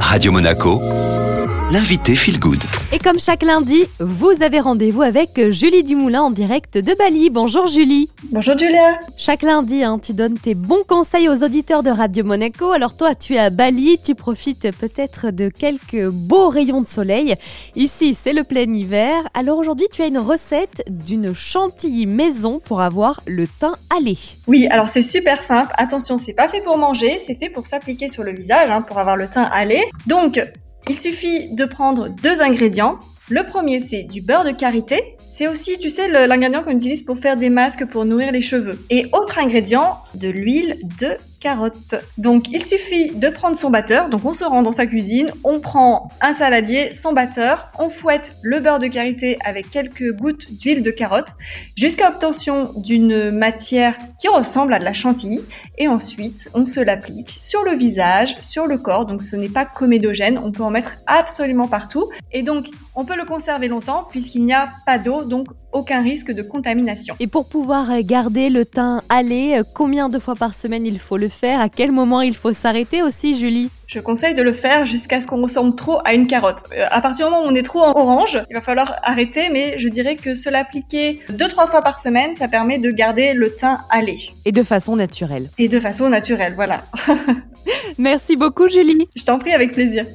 Radio Monaco, l'invité Feel Good. Et comme chaque lundi, vous avez rendez-vous avec Julie Dumoulin en direct de Bali. Bonjour Julie. Bonjour Julia. Chaque lundi, hein, tu donnes tes bons conseils aux auditeurs de Radio Monaco. Alors toi, tu es à Bali, tu profites peut-être de quelques beaux rayons de soleil. Ici, c'est le plein hiver. Alors aujourd'hui, tu as une recette d'une chantilly maison pour avoir le teint allé. Oui, alors c'est super simple. Attention, c'est pas fait pour manger, c'est fait pour s'appliquer sur le visage, hein, pour avoir le teint allé. Donc, il suffit de prendre deux ingrédients. Le premier, c'est du beurre de karité. C'est aussi, tu sais, l'ingrédient qu'on utilise pour faire des masques pour nourrir les cheveux. Et autre ingrédient, de l'huile de Donc il suffit de prendre son batteur, donc on se rend dans sa cuisine, on prend un saladier, son batteur, on fouette le beurre de karité avec quelques gouttes d'huile de carotte jusqu'à obtention d'une matière qui ressemble à de la chantilly. Et ensuite on se l'applique sur le visage, sur le corps, donc ce n'est pas comédogène, on peut en mettre absolument partout. Et donc on peut le conserver longtemps puisqu'il n'y a pas d'eau, donc aucun risque de contamination. Et pour pouvoir garder le teint allé, combien de fois par semaine il faut le faire? À quel moment il faut s'arrêter aussi, Julie? Je conseille de le faire jusqu'à ce qu'on ressemble trop à une carotte. Euh, à partir du moment où on est trop en orange, il va falloir arrêter, mais je dirais que se l'appliquer deux, trois fois par semaine, ça permet de garder le teint allé. Et de façon naturelle. Et de façon naturelle, voilà. Merci beaucoup, Julie. Je t'en prie, avec plaisir.